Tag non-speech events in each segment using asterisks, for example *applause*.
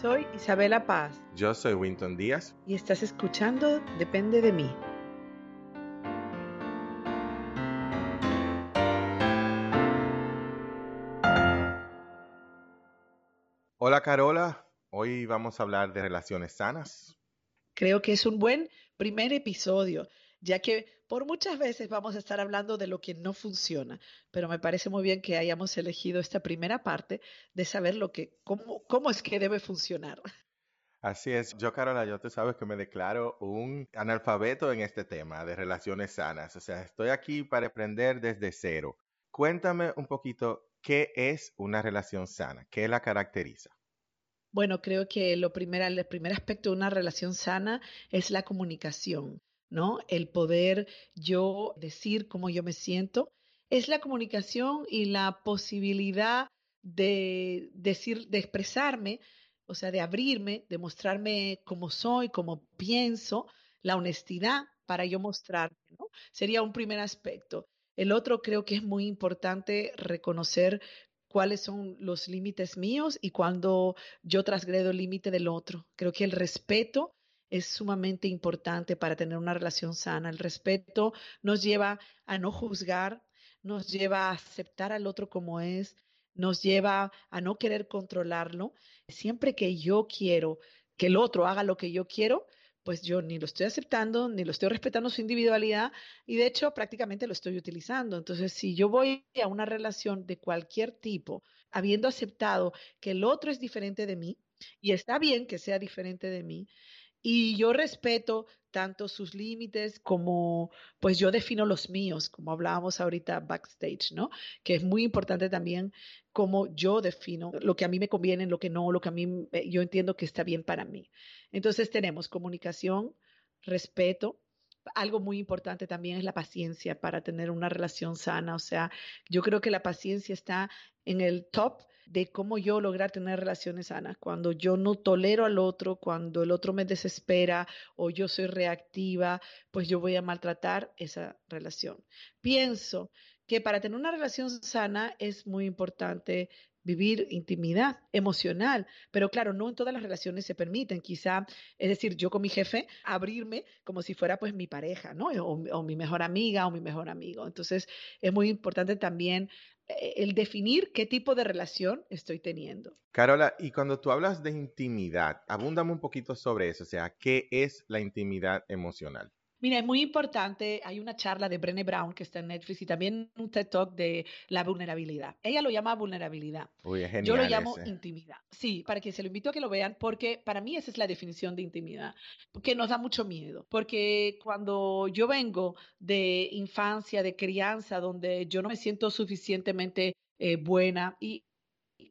Soy Isabela Paz Yo soy Winton Díaz. y estás escuchando Depende de mí. Hola Carola, hoy vamos a hablar de relaciones sanas. Creo que es un buen primer episodio, ya que por muchas veces vamos a estar hablando de lo que no funciona, pero me parece muy bien que hayamos elegido esta primera parte de saber lo que, cómo, cómo es que debe funcionar. Así es, yo Carola, yo te sabes que me declaro un analfabeto en este tema de relaciones sanas. O sea, estoy aquí para aprender desde cero. Cuéntame un poquito qué es una relación sana, qué la caracteriza. Bueno, creo que lo primero, el primer aspecto de una relación sana es la comunicación, ¿no? El poder yo decir cómo yo me siento. Es la comunicación y la posibilidad de decir, de expresarme, o sea, de abrirme, de mostrarme cómo soy, cómo pienso, la honestidad para yo mostrarme. Sería un primer aspecto. El otro creo que es muy importante reconocer cuáles son los límites míos y cuando yo transgredo el límite del otro. Creo que el respeto es sumamente importante para tener una relación sana. El respeto nos lleva a no juzgar, nos lleva a aceptar al otro como es, nos lleva a no querer controlarlo. Siempre que yo quiero que el otro haga lo que yo quiero, pues yo ni lo estoy aceptando, ni lo estoy respetando su individualidad y de hecho prácticamente lo estoy utilizando. Entonces, si yo voy a una relación de cualquier tipo, habiendo aceptado que el otro es diferente de mí y está bien que sea diferente de mí, y yo respeto tanto sus límites como pues yo defino los míos, como hablábamos ahorita backstage, ¿no? Que es muy importante también cómo yo defino lo que a mí me conviene, lo que no, lo que a mí yo entiendo que está bien para mí. Entonces tenemos comunicación, respeto. Algo muy importante también es la paciencia para tener una relación sana. O sea, yo creo que la paciencia está en el top de cómo yo lograr tener relaciones sanas. Cuando yo no tolero al otro, cuando el otro me desespera o yo soy reactiva, pues yo voy a maltratar esa relación. Pienso que para tener una relación sana es muy importante vivir intimidad emocional, pero claro, no en todas las relaciones se permiten. Quizá, es decir, yo con mi jefe abrirme como si fuera pues mi pareja, ¿no? O, o mi mejor amiga o mi mejor amigo. Entonces, es muy importante también eh, el definir qué tipo de relación estoy teniendo. Carola, y cuando tú hablas de intimidad, abúndame un poquito sobre eso, o sea, ¿qué es la intimidad emocional? Mira, es muy importante, hay una charla de Brené Brown que está en Netflix y también un TED Talk de la vulnerabilidad. Ella lo llama vulnerabilidad. Uy, es genial Yo lo llamo ese. intimidad. Sí, para que se lo invito a que lo vean, porque para mí esa es la definición de intimidad, que nos da mucho miedo, porque cuando yo vengo de infancia, de crianza, donde yo no me siento suficientemente eh, buena y y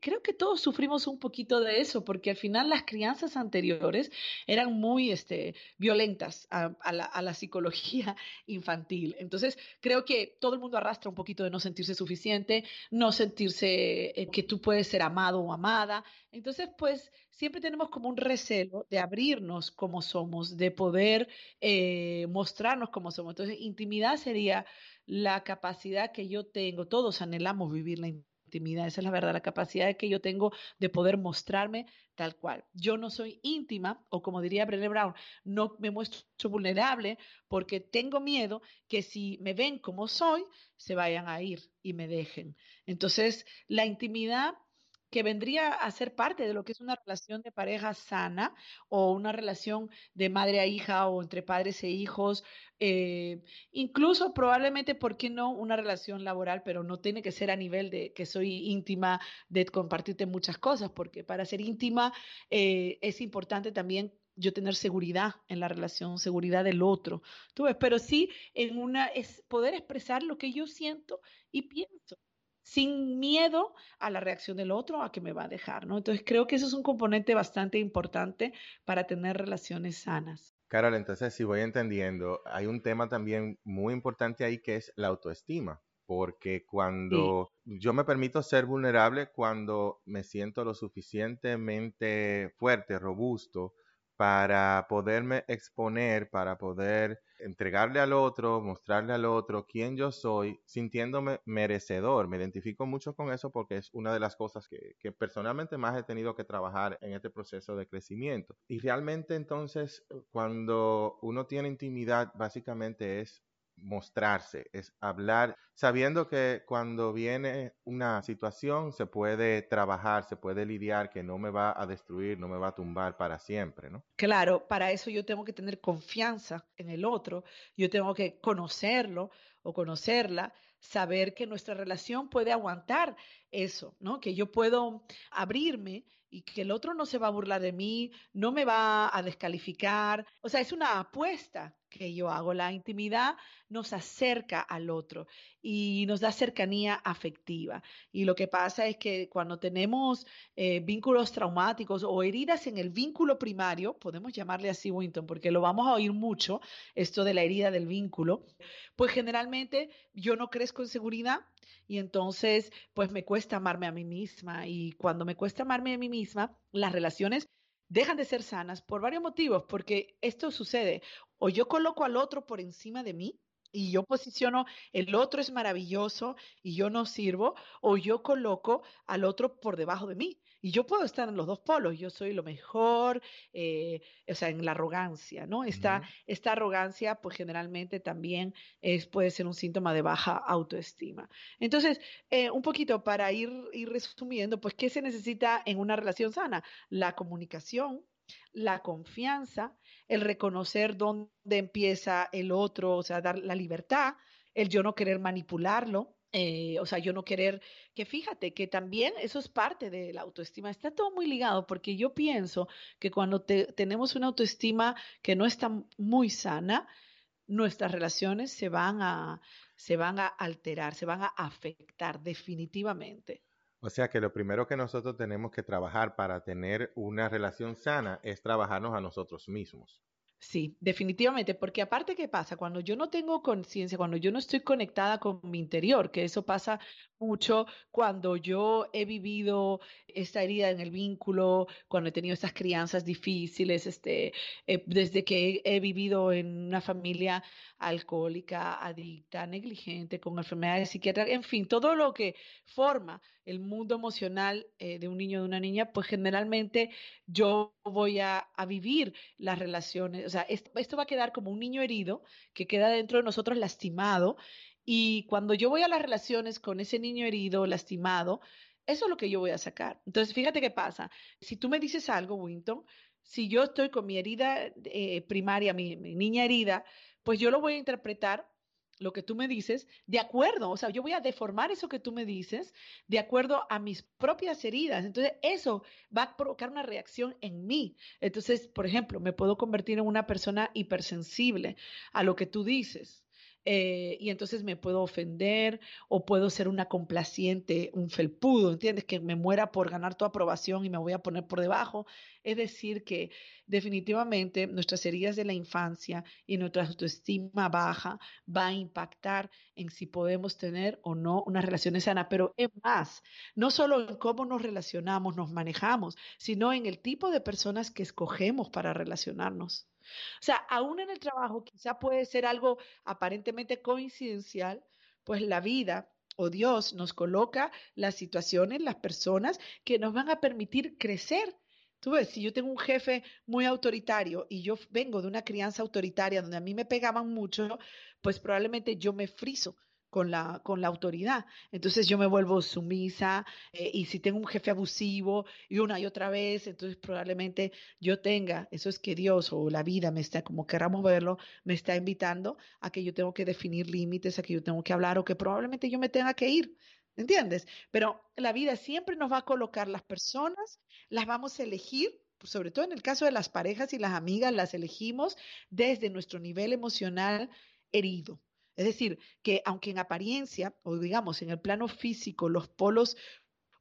creo que todos sufrimos un poquito de eso, porque al final las crianzas anteriores eran muy este, violentas a, a la, psicología *laughs* infantil. Entonces, creo que todo el mundo arrastra un poquito de no sentirse suficiente, no sentirse eh, que tú puedes ser amado o amada. Entonces, pues siempre tenemos como un recelo de abrirnos como somos, de poder eh, mostrarnos como somos. Entonces, intimidad sería la capacidad que yo tengo, todos anhelamos vivir la intimidad, esa es la verdad, la capacidad que yo tengo de poder mostrarme tal cual. Yo no soy íntima, o como diría Brené Brown, no me muestro vulnerable porque tengo miedo que si me ven como soy, se vayan a ir y me dejen. Entonces, la intimidad que vendría a ser parte de lo que es una relación de pareja sana o una relación de madre a hija o entre padres e hijos, eh, incluso probablemente, ¿por qué no? Una relación laboral, pero no tiene que ser a nivel de que soy íntima, de compartirte muchas cosas, porque para ser íntima eh, es importante también yo tener seguridad en la relación, seguridad del otro. Tú ves, pero sí en una es poder expresar lo que yo siento y pienso sin miedo a la reacción del otro, a que me va a dejar, ¿no? Entonces creo que eso es un componente bastante importante para tener relaciones sanas. Carola, entonces si voy entendiendo, hay un tema también muy importante ahí que es la autoestima, porque Sí, cuando yo me permito ser vulnerable, cuando me siento lo suficientemente fuerte, robusto, para poderme exponer, para poder entregarle al otro, mostrarle al otro quién yo soy, sintiéndome merecedor. Me identifico mucho con eso porque es una de las cosas que, personalmente más he tenido que trabajar en este proceso de crecimiento. Y realmente entonces cuando uno tiene intimidad, básicamente es mostrarse, es hablar, sabiendo que cuando viene una situación se puede trabajar, se puede lidiar, que no me va a destruir, no me va a tumbar para siempre, ¿no? Claro, para eso yo tengo que tener confianza en el otro, yo tengo que conocerlo o conocerla, saber que nuestra relación puede aguantar eso, ¿no? Que yo puedo abrirme y que el otro no se va a burlar de mí, no me va a descalificar. O sea, es una apuesta que yo hago. La intimidad nos acerca al otro y nos da cercanía afectiva. Y lo que pasa es que cuando tenemos eh, vínculos traumáticos o heridas en el vínculo primario, podemos llamarle así, Winton, porque lo vamos a oír mucho, esto de la herida del vínculo, pues generalmente yo no crezco en seguridad y entonces pues me cuesta amarme a mí misma y cuando me cuesta amarme a mí misma, las relaciones dejan de ser sanas por varios motivos, porque esto sucede, o yo coloco al otro por encima de mí y yo posiciono, el otro es maravilloso y yo no sirvo, o yo coloco al otro por debajo de mí. Y yo puedo estar en los dos polos, yo soy lo mejor, eh, o sea, en la arrogancia, ¿no? Esta, esta arrogancia, pues generalmente también es, puede ser un síntoma de baja autoestima. Entonces, eh, un poquito para ir, ir resumiendo, pues, ¿qué se necesita en una relación sana? La comunicación, la confianza, el reconocer dónde empieza el otro, o sea, dar la libertad, el yo no querer manipularlo, eh, o sea, yo no querer, que fíjate que también eso es parte de la autoestima, está todo muy ligado porque yo pienso que cuando tenemos una autoestima que no está muy sana, nuestras relaciones se van a, se van a alterar, se van a afectar definitivamente. O sea que lo primero que nosotros tenemos que trabajar para tener una relación sana es trabajarnos a nosotros mismos. Sí, definitivamente, porque aparte, ¿qué pasa? Cuando yo no tengo conciencia, cuando yo no estoy conectada con mi interior, que eso pasa mucho cuando yo he vivido esta herida en el vínculo, cuando he tenido estas crianzas difíciles, este, eh, desde que he, vivido en una familia alcohólica, adicta, negligente, con enfermedades psiquiátricas, en fin, todo lo que forma el mundo emocional eh, de un niño o de una niña, pues generalmente yo voy a, vivir las relaciones, o sea, esto, esto va a quedar como un niño herido que queda dentro de nosotros lastimado y cuando yo voy a las relaciones con ese niño herido, lastimado, eso es lo que yo voy a sacar. Entonces, fíjate qué pasa. Si tú me dices algo, Winton, si yo estoy con mi herida eh, primaria, mi, niña herida, pues yo lo voy a interpretar lo que tú me dices, de acuerdo, o sea, yo voy a deformar eso que tú me dices de acuerdo a mis propias heridas. Entonces, eso va a provocar una reacción en mí. Entonces, por ejemplo, me puedo convertir en una persona hipersensible a lo que tú dices. Eh, y entonces me puedo ofender o puedo ser una complaciente, un felpudo, ¿entiendes? Que me muera por ganar tu aprobación y me voy a poner por debajo. Es decir, que definitivamente nuestras heridas de la infancia y nuestra autoestima baja va a impactar en si podemos tener o no unas relaciones sanas. Pero es más, no solo en cómo nos relacionamos, nos manejamos, sino en el tipo de personas que escogemos para relacionarnos. O sea, aún en el trabajo quizá puede ser algo aparentemente coincidencial, pues la vida o Dios nos coloca las situaciones, las personas que nos van a permitir crecer. Tú ves, si yo tengo un jefe muy autoritario y yo vengo de una crianza autoritaria donde a mí me pegaban mucho, pues probablemente yo me friso con la, con la autoridad. Entonces yo me vuelvo sumisa eh, y si tengo un jefe abusivo y una y otra vez, entonces probablemente yo tenga, eso es que Dios o la vida me está, como queramos verlo, me está invitando a que yo tengo que definir límites, a que yo tengo que hablar o que probablemente yo me tenga que ir. ¿Entiendes? Pero la vida siempre nos va a colocar las personas, las vamos a elegir sobre todo en el caso de las parejas y las amigas, las elegimos desde nuestro nivel emocional herido. Es decir, que aunque en apariencia, o digamos en el plano físico, los polos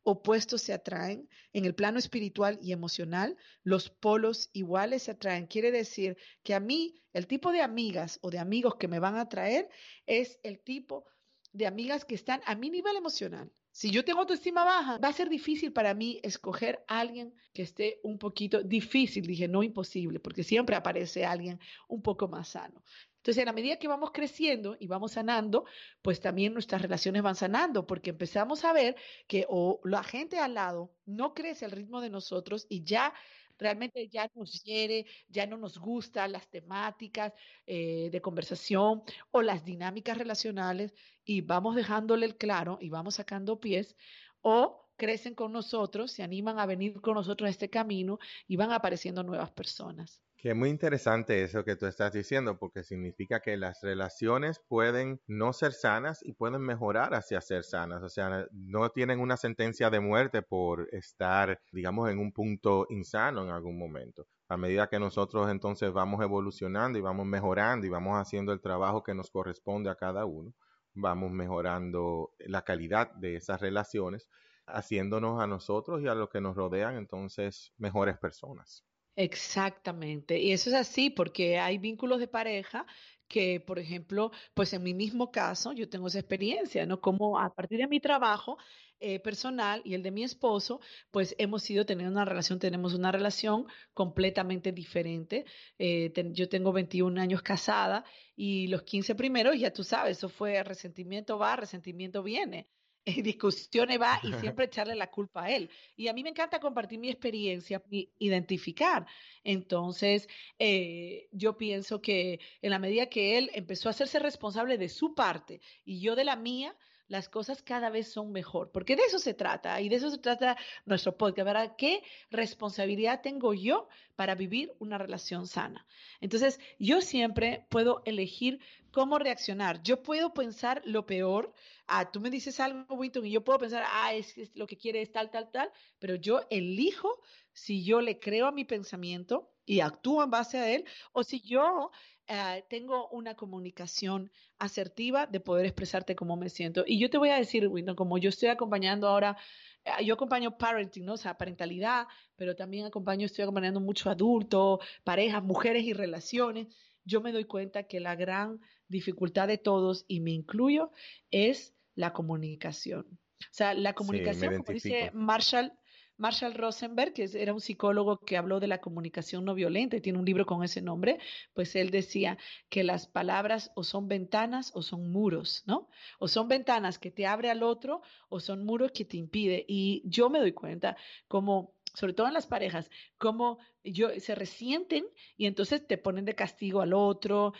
opuestos se atraen, en el plano espiritual y emocional, los polos iguales se atraen. Quiere decir que a mí, el tipo de amigas o de amigos que me van a atraer es el tipo de amigas que están a mi nivel emocional. Si yo tengo autoestima baja, va a ser difícil para mí escoger a alguien que esté un poquito difícil, dije no imposible, porque siempre aparece alguien un poco más sano. Entonces, a medida que vamos creciendo y vamos sanando, pues también nuestras relaciones van sanando, porque empezamos a ver que o la gente al lado no crece al ritmo de nosotros y ya realmente ya nos hiere, ya no nos gustan las temáticas eh, de conversación o las dinámicas relacionales y vamos dejándole el claro y vamos sacando pies o crecen con nosotros, se animan a venir con nosotros a este camino y van apareciendo nuevas personas. Que muy interesante eso que tú estás diciendo, porque significa que las relaciones pueden no ser sanas y pueden mejorar hacia ser sanas. O sea, no tienen una sentencia de muerte por estar, digamos, en un punto insano en algún momento. A medida que nosotros entonces vamos evolucionando y vamos mejorando y vamos haciendo el trabajo que nos corresponde a cada uno, vamos mejorando la calidad de esas relaciones, haciéndonos a nosotros y a los que nos rodean entonces mejores personas. Exactamente. Y eso es así porque hay vínculos de pareja que, por ejemplo, pues en mi mismo caso, yo tengo esa experiencia, ¿no? Como a partir de mi trabajo eh, personal y el de mi esposo, pues hemos ido teniendo una relación, tenemos una relación completamente diferente. Eh, yo tengo 21 años casada y los 15 primeros, ya tú sabes, eso fue resentimiento va, resentimiento viene. Discusiones va y *laughs* siempre echarle la culpa a él. Y a mí me encanta compartir mi experiencia y identificar. Entonces, eh, yo pienso que en la medida que él empezó a hacerse responsable de su parte y yo de la mía, las cosas cada vez son mejor, porque de eso se trata y de eso se trata nuestro podcast, ¿verdad? ¿Qué responsabilidad tengo yo para vivir una relación sana? Entonces, yo siempre puedo elegir cómo reaccionar. Yo puedo pensar lo peor, ah, tú me dices algo, Winton, y yo puedo pensar, ah, es, es lo que quiere es tal, tal, tal, pero yo elijo si yo le creo a mi pensamiento y actúo en base a él, o si yo eh, tengo una comunicación asertiva de poder expresarte cómo me siento. Y yo te voy a decir, Winton, como yo estoy acompañando ahora, eh, yo acompaño parenting, ¿no? O sea, parentalidad, pero también acompaño, estoy acompañando mucho adultos, parejas, mujeres y relaciones. Yo me doy cuenta que la gran dificultad de todos, y me incluyo, es la comunicación. O sea, la comunicación, como dice Marshall, Marshall Rosenberg, que era un psicólogo que habló de la comunicación no violenta y tiene un libro con ese nombre, pues él decía que las palabras o son ventanas o son muros, ¿no? O son ventanas que te abre al otro o son muros que te impide. Y yo me doy cuenta como sobre todo en las parejas, como yo, se resienten y entonces te ponen de castigo al otro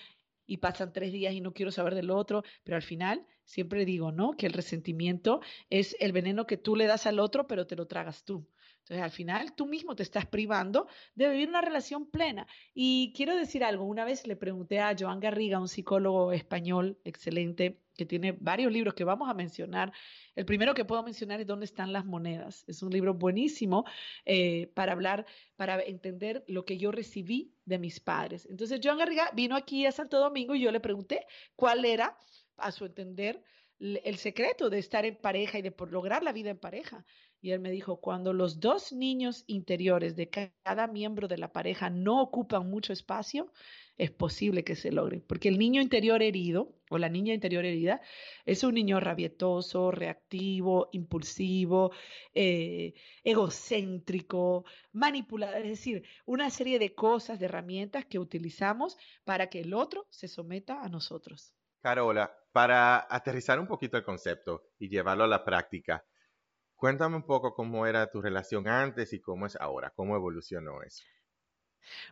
y pasan tres días y no quiero saber del otro, pero al final siempre digo, ¿no? Que el resentimiento es el veneno que tú le das al otro, pero te lo tragas tú. Entonces, al final, tú mismo te estás privando de vivir una relación plena. Y quiero decir algo, una vez le pregunté a Joan Garriga, un psicólogo español excelente, que tiene varios libros que vamos a mencionar. El primero que puedo mencionar es ¿Dónde están las monedas? Es un libro buenísimo eh, para hablar, para entender lo que yo recibí de mis padres. Entonces, Joan Garriga vino aquí a Santo Domingo y yo le pregunté cuál era, a su entender, el secreto de estar en pareja y de lograr la vida en pareja. Y él me dijo, cuando los dos niños interiores de cada miembro de la pareja no ocupan mucho espacio, es posible que se logre. Porque el niño interior herido o la niña interior herida es un niño rabietoso, reactivo, impulsivo, eh, egocéntrico, manipulador, es decir, una serie de cosas, de herramientas que utilizamos para que el otro se someta a nosotros. Carola, para aterrizar un poquito el concepto y llevarlo a la práctica, Cuéntame un poco cómo era tu relación antes y cómo es ahora, cómo evolucionó eso.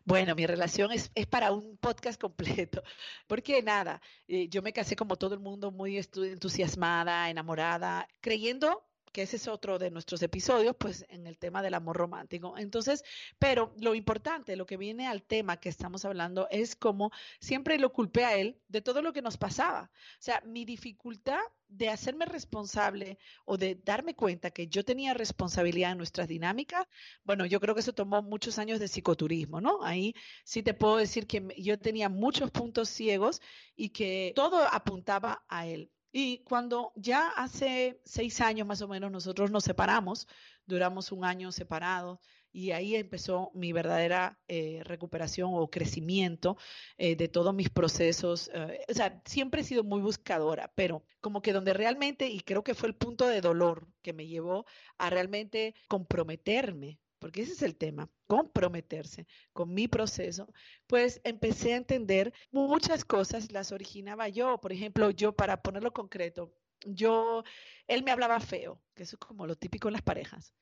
Bueno, mi relación es, es, para un podcast completo, *laughs* porque nada, eh, yo me casé como todo el mundo, muy entusiasmada, enamorada, creyendo que ese es otro de nuestros episodios, pues en el tema del amor romántico. Entonces, pero lo importante, lo que viene al tema que estamos hablando es como siempre lo culpé a él de todo lo que nos pasaba. O sea, mi dificultad de hacerme responsable o de darme cuenta que yo tenía responsabilidad en nuestras dinámicas, bueno, yo creo que eso tomó muchos años de psicoturismo, ¿no? Ahí sí te puedo decir que yo tenía muchos puntos ciegos y que todo apuntaba a él. Y cuando ya hace seis años más o menos nosotros nos separamos, duramos un año separados y ahí empezó mi verdadera eh, recuperación o crecimiento eh, de todos mis procesos. Eh, o sea, siempre he sido muy buscadora, pero como que donde realmente, y creo que fue el punto de dolor que me llevó a realmente comprometerme porque ese es el tema, comprometerse con mi proceso, pues empecé a entender muchas cosas las originaba yo. Por ejemplo, yo para ponerlo concreto, yo, él me hablaba feo, que eso es como lo típico en las parejas.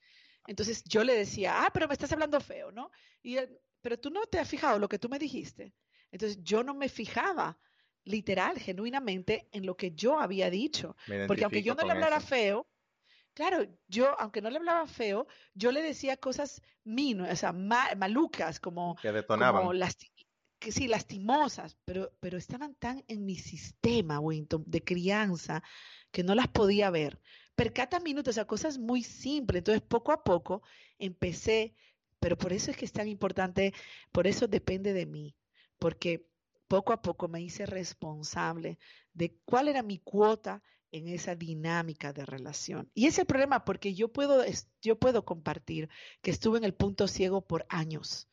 Entonces yo le decía, ah, pero me estás hablando feo, ¿no? Y pero tú no te has fijado lo que tú me dijiste. Entonces yo no me fijaba literal, genuinamente, en lo que yo había dicho. Porque aunque yo no le hablara feo, claro, yo, aunque no le hablaba feo, yo le decía cosas minas, o sea, malucas, como, que detonaban. Como que sí, lastimosas, pero, pero estaban tan en mi sistema, Winton, de crianza, que no las podía ver. Per cada minuto, o sea, cosas muy simples. Entonces, poco a poco empecé, pero por eso es que es tan importante, por eso depende de mí, porque poco a poco me hice responsable de cuál era mi cuota en esa dinámica de relación. Y es el problema, porque yo puedo, yo puedo compartir que estuve en el punto ciego por años,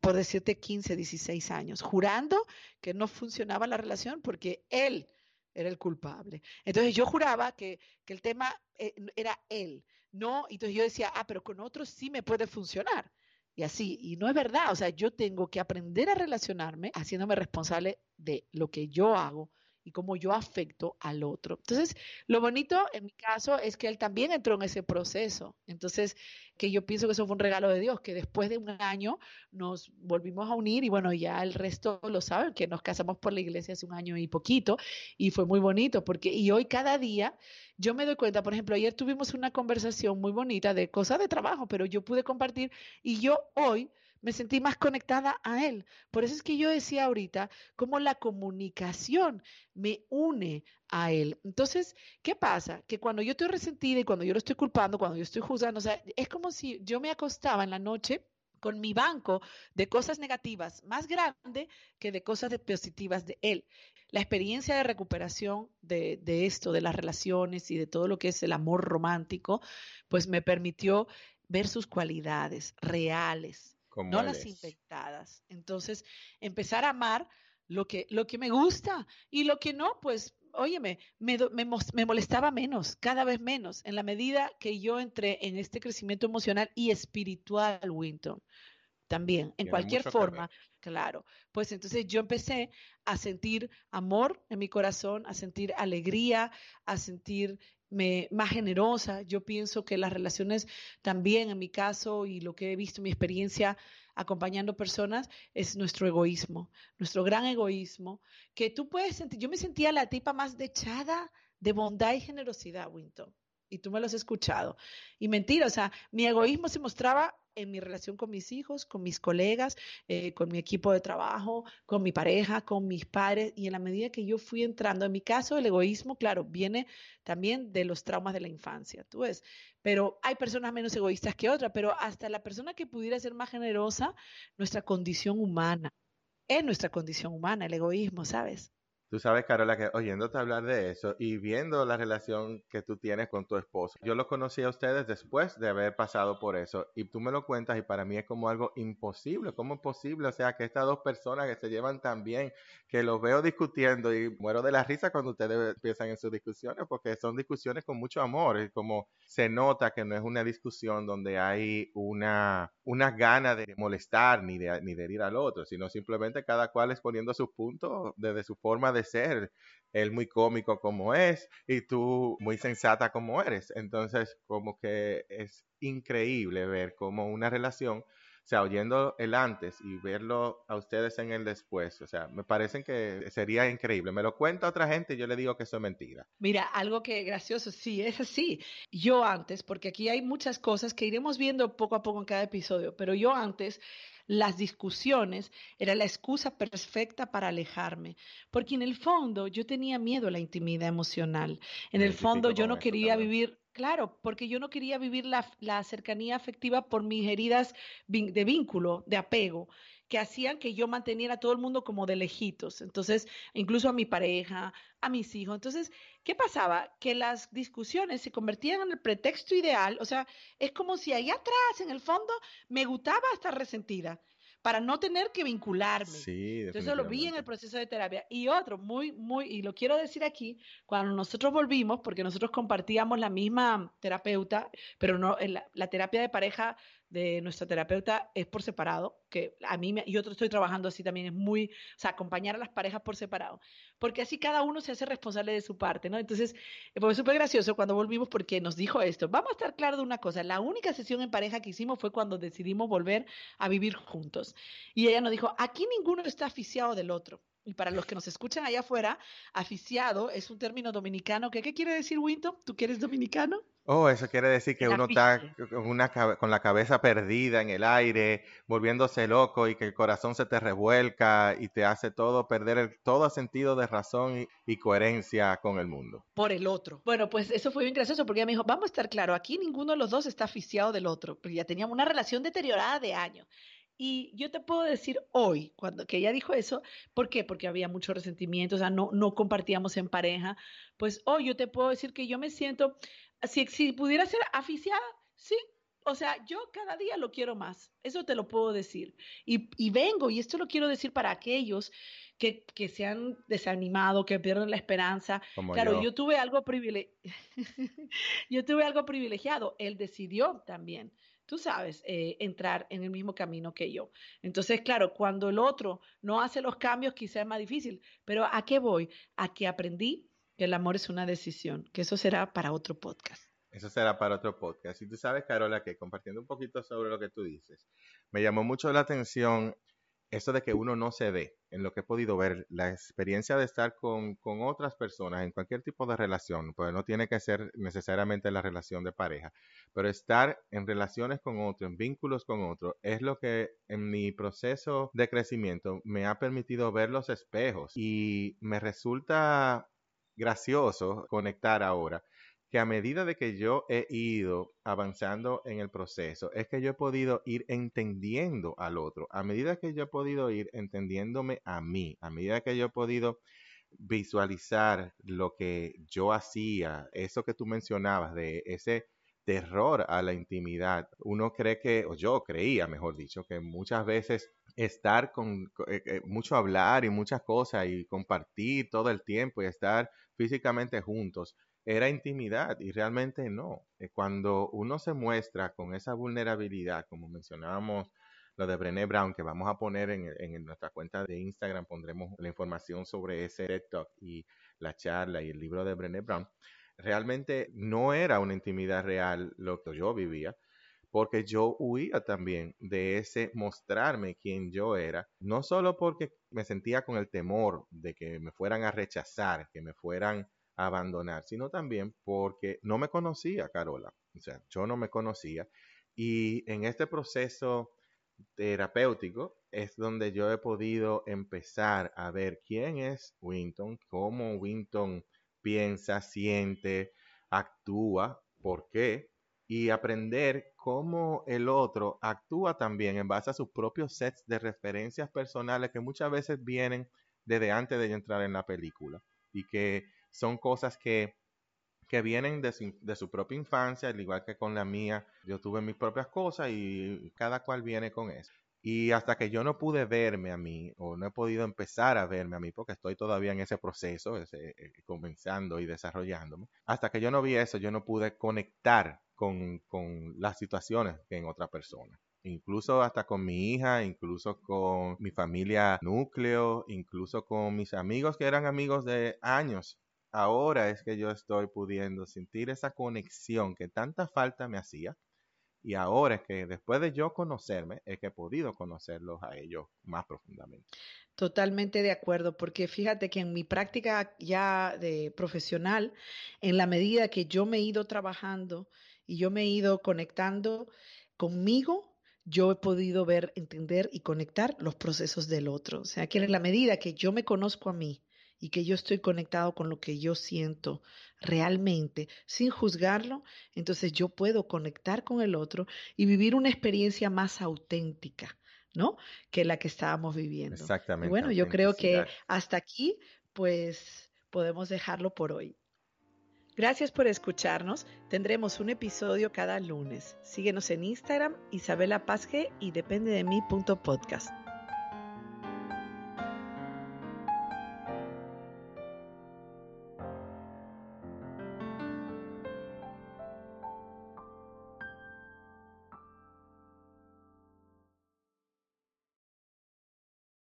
por decirte 15, 16 años, jurando que no funcionaba la relación porque él era el culpable. Entonces yo juraba que, que el tema eh, era él, ¿no? Entonces yo decía, ah, pero con otros sí me puede funcionar y así. Y no es verdad, o sea, yo tengo que aprender a relacionarme haciéndome responsable de lo que yo hago y cómo yo afecto al otro. Entonces, lo bonito en mi caso es que él también entró en ese proceso. Entonces, que yo pienso que eso fue un regalo de Dios, que después de un año nos volvimos a unir y bueno, ya el resto lo saben, que nos casamos por la iglesia hace un año y poquito y fue muy bonito porque y hoy cada día yo me doy cuenta, por ejemplo, ayer tuvimos una conversación muy bonita de cosas de trabajo, pero yo pude compartir y yo hoy me sentí más conectada a él. Por eso es que yo decía ahorita cómo la comunicación me une a él. Entonces, ¿qué pasa? Que cuando yo estoy resentida y cuando yo lo estoy culpando, cuando yo estoy juzgando, o sea, es como si yo me acostaba en la noche con mi banco de cosas negativas más grande que de cosas positivas de él. La experiencia de recuperación de, de esto, de las relaciones y de todo lo que es el amor romántico, pues me permitió ver sus cualidades reales, no las inventadas. Entonces, empezar a amar lo que, lo que me gusta y lo que no, pues, óyeme, me, me, molestaba menos, cada vez menos, en la medida que yo entré en este crecimiento emocional y espiritual, Winton. También, en cualquier forma, claro. Pues entonces yo empecé a sentir amor en mi corazón, a sentir alegría, a sentir me, más generosa. Yo pienso que las relaciones también, en mi caso, y lo que he visto en mi experiencia acompañando personas, es nuestro egoísmo, nuestro gran egoísmo, que tú puedes sentir, yo me sentía la tipa más dechada de bondad y generosidad, Winton y tú me lo has escuchado. Y mentira, o sea, mi egoísmo se mostraba en mi relación con mis hijos, con mis colegas, eh, con mi equipo de trabajo, con mi pareja, con mis padres. Y en la medida que yo fui entrando, en mi caso, el egoísmo, claro, viene también de los traumas de la infancia, tú ves. Pero hay personas menos egoístas que otras, pero hasta la persona que pudiera ser más generosa, nuestra condición humana, es nuestra condición humana, el egoísmo, ¿sabes? Tú sabes, Carola, que oyéndote hablar de eso y viendo la relación que tú tienes con tu esposo, yo lo conocí a ustedes después de haber pasado por eso y tú me lo cuentas y para mí es como algo imposible. ¿Cómo es posible? O sea, que estas dos personas que se llevan tan bien, que los veo discutiendo y muero de la risa cuando ustedes empiezan en sus discusiones porque son discusiones con mucho amor y como se nota que no es una discusión donde hay una, una gana de molestar ni de, ni de herir al otro, sino simplemente cada cual exponiendo sus puntos desde su forma de ser. Él muy cómico como es y tú muy sensata como eres. Entonces, como que es increíble ver cómo una relación, o sea, oyendo el antes y verlo a ustedes en el después, o sea, me parecen que sería increíble. Me lo cuenta otra gente yo le digo que eso es mentira. Mira, algo que gracioso, sí, es así. Yo antes, porque aquí hay muchas cosas que iremos viendo poco a poco en cada episodio, pero yo antes las discusiones era la excusa perfecta para alejarme, porque en el fondo yo tenía miedo a la intimidad emocional. En el fondo yo no quería vivir Claro, porque yo no quería vivir la, la, cercanía afectiva por mis heridas de vínculo, de apego que hacían que yo manteniera a todo el mundo como de lejitos. Entonces, incluso a mi pareja, a mis hijos. Entonces, ¿qué pasaba? Que las discusiones se convertían en el pretexto ideal. O sea, es como si allá atrás, en el fondo, me gustaba estar resentida para no tener que vincularme. Sí, Entonces eso lo vi en el proceso de terapia. Y otro, muy, muy, y lo quiero decir aquí, cuando nosotros volvimos, porque nosotros compartíamos la misma terapeuta, pero no, la, la terapia de pareja de nuestra terapeuta es por separado, que a mí me, yo estoy trabajando así también, es muy, o sea, acompañar a las parejas por separado, porque así cada uno se hace responsable de su parte, ¿no? Entonces, eh, fue súper gracioso cuando volvimos porque nos dijo esto, vamos a estar claro de una cosa, la única sesión en pareja que hicimos fue cuando decidimos volver a vivir juntos. Y ella nos dijo, aquí ninguno está aficiado del otro. Y para los que nos escuchan allá afuera, aficiado es un término dominicano. ¿Qué quiere decir, Winton? ¿Tú quieres dominicano? Oh, eso quiere decir que uno está con, una, con la cabeza perdida en el aire, volviéndose loco y que el corazón se te revuelca y te hace todo perder el, todo sentido de razón y, coherencia con el mundo. Por el otro. Bueno, pues eso fue bien gracioso porque ella me dijo, vamos a estar claro, aquí ninguno de los dos está aficiado del otro, porque ya teníamos una relación deteriorada de años. Y yo te puedo decir hoy, cuando que ella dijo eso, ¿por qué? Porque había mucho resentimiento, o sea, no, no compartíamos en pareja. Pues hoy yo te puedo decir que yo me siento, si, si pudiera ser aficiada, sí. O sea, yo cada día lo quiero más, eso te lo puedo decir. Y, y vengo, y esto lo quiero decir para aquellos que, que, se han desanimado, que pierden la esperanza. claro, yo. yo tuve algo privilegiado. *laughs* yo tuve algo privilegiado. Él decidió también tú sabes, eh, entrar en el mismo camino que yo. Entonces, claro, cuando el otro no hace los cambios, quizá es más difícil, pero ¿a qué voy? A que aprendí que el amor es una decisión, que eso será para otro podcast. Eso será para otro podcast. Y tú sabes, Carola, que compartiendo un poquito sobre lo que tú dices, me llamó mucho la atención eso de que uno no se ve, en lo que he podido ver, la experiencia de estar con, con, otras personas en cualquier tipo de relación, pues no tiene que ser necesariamente la relación de pareja, pero estar en relaciones con otro, en vínculos con otro, es lo que en mi proceso de crecimiento me ha permitido ver los espejos y me resulta gracioso conectar ahora que a medida de que yo he ido avanzando en el proceso, es que yo he podido ir entendiendo al otro, a medida que yo he podido ir entendiéndome a mí, a medida que yo he podido visualizar lo que yo hacía, eso que tú mencionabas de ese terror a la intimidad. Uno cree que, o yo creía, mejor dicho, que muchas veces estar con eh, eh, mucho hablar y muchas cosas y compartir todo el tiempo y estar físicamente juntos era intimidad y realmente no. Eh, cuando uno se muestra con esa vulnerabilidad, como mencionábamos lo de Brené Brown, que vamos a poner en, nuestra cuenta de Instagram, pondremos la información sobre ese TED Talk y la charla y el libro de Brené Brown, realmente no era una intimidad real lo que yo vivía, porque yo huía también de ese mostrarme quién yo era, no solo porque me sentía con el temor de que me fueran a rechazar, que me fueran abandonar, sino también porque no me conocía, Carola. O sea, yo no me conocía. Y en este proceso terapéutico es donde yo he podido empezar a ver quién es Winton, cómo Winton piensa, siente, actúa, por qué, y aprender cómo el otro actúa también en base a sus propios sets de referencias personales que muchas veces vienen desde antes de entrar en la película y que son cosas que, que vienen de su, propia infancia, al igual que con la mía. Yo tuve mis propias cosas y cada cual viene con eso. Y hasta que yo no pude verme a mí, o no he podido empezar a verme a mí, porque estoy todavía en ese proceso, ese, eh, comenzando y desarrollándome, hasta que yo no vi eso, yo no pude conectar con, con las situaciones en otra persona incluso hasta con mi hija, incluso con mi familia núcleo, incluso con mis amigos que eran amigos de años ahora es que yo estoy pudiendo sentir esa conexión que tanta falta me hacía. Y ahora es que después de yo conocerme, es que he podido conocerlos a ellos más profundamente. Totalmente de acuerdo, porque fíjate que en mi práctica ya de profesional, en la medida que yo me he ido trabajando y yo me he ido conectando conmigo, yo he podido ver, entender y conectar los procesos del otro. O sea, que en la medida que yo me conozco a mí, y que yo estoy conectado con lo que yo siento realmente, sin juzgarlo, entonces yo puedo conectar con el otro y vivir una experiencia más auténtica, ¿no? Que la que estábamos viviendo. Exactamente. bueno, yo creo que hasta aquí, pues podemos dejarlo por hoy. Gracias por escucharnos. Tendremos un episodio cada lunes. Síguenos en Instagram, Isabela Pazge y depende de mí.podcast.